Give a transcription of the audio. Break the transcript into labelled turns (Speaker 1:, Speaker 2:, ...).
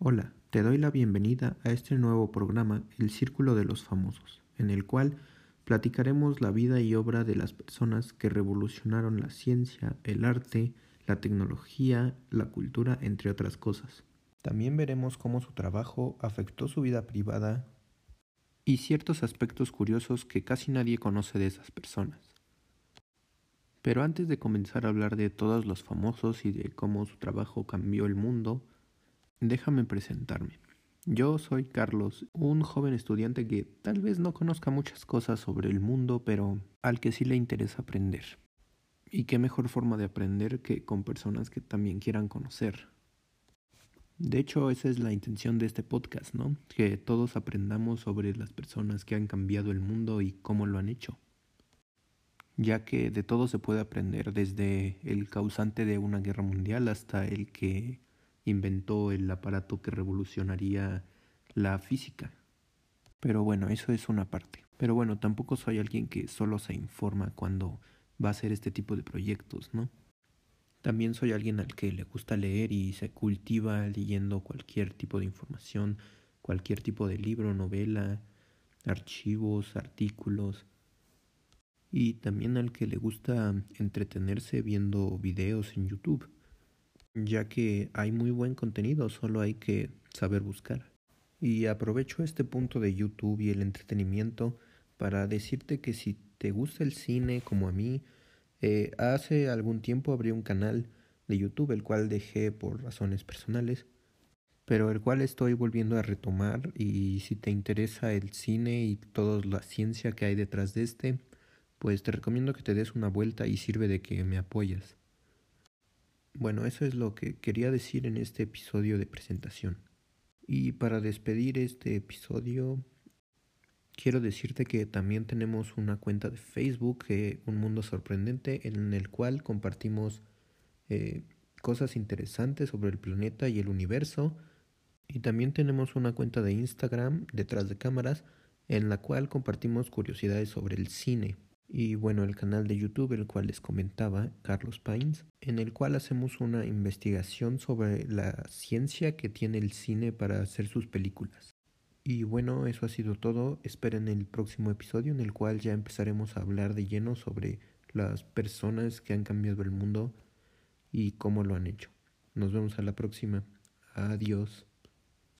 Speaker 1: Hola, te doy la bienvenida a este nuevo programa, El Círculo de los Famosos, en el cual platicaremos la vida y obra de las personas que revolucionaron la ciencia, el arte, la tecnología, la cultura, entre otras cosas. También veremos cómo su trabajo afectó su vida privada y ciertos aspectos curiosos que casi nadie conoce de esas personas. Pero antes de comenzar a hablar de todos los famosos y de cómo su trabajo cambió el mundo, Déjame presentarme. Yo soy Carlos, un joven estudiante que tal vez no conozca muchas cosas sobre el mundo, pero al que sí le interesa aprender. Y qué mejor forma de aprender que con personas que también quieran conocer. De hecho, esa es la intención de este podcast, ¿no? Que todos aprendamos sobre las personas que han cambiado el mundo y cómo lo han hecho. Ya que de todo se puede aprender, desde el causante de una guerra mundial hasta el que inventó el aparato que revolucionaría la física. Pero bueno, eso es una parte. Pero bueno, tampoco soy alguien que solo se informa cuando va a hacer este tipo de proyectos, ¿no? También soy alguien al que le gusta leer y se cultiva leyendo cualquier tipo de información, cualquier tipo de libro, novela, archivos, artículos. Y también al que le gusta entretenerse viendo videos en YouTube ya que hay muy buen contenido, solo hay que saber buscar. Y aprovecho este punto de YouTube y el entretenimiento para decirte que si te gusta el cine como a mí, eh, hace algún tiempo abrí un canal de YouTube, el cual dejé por razones personales, pero el cual estoy volviendo a retomar y si te interesa el cine y toda la ciencia que hay detrás de este, pues te recomiendo que te des una vuelta y sirve de que me apoyas. Bueno, eso es lo que quería decir en este episodio de presentación. Y para despedir este episodio, quiero decirte que también tenemos una cuenta de Facebook, eh, Un Mundo Sorprendente, en el cual compartimos eh, cosas interesantes sobre el planeta y el universo. Y también tenemos una cuenta de Instagram, detrás de cámaras, en la cual compartimos curiosidades sobre el cine y bueno, el canal de YouTube, el cual les comentaba, Carlos Pines, en el cual hacemos una investigación sobre la ciencia que tiene el cine para hacer sus películas. Y bueno, eso ha sido todo. Esperen el próximo episodio en el cual ya empezaremos a hablar de lleno sobre las personas que han cambiado el mundo y cómo lo han hecho. Nos vemos a la próxima. Adiós.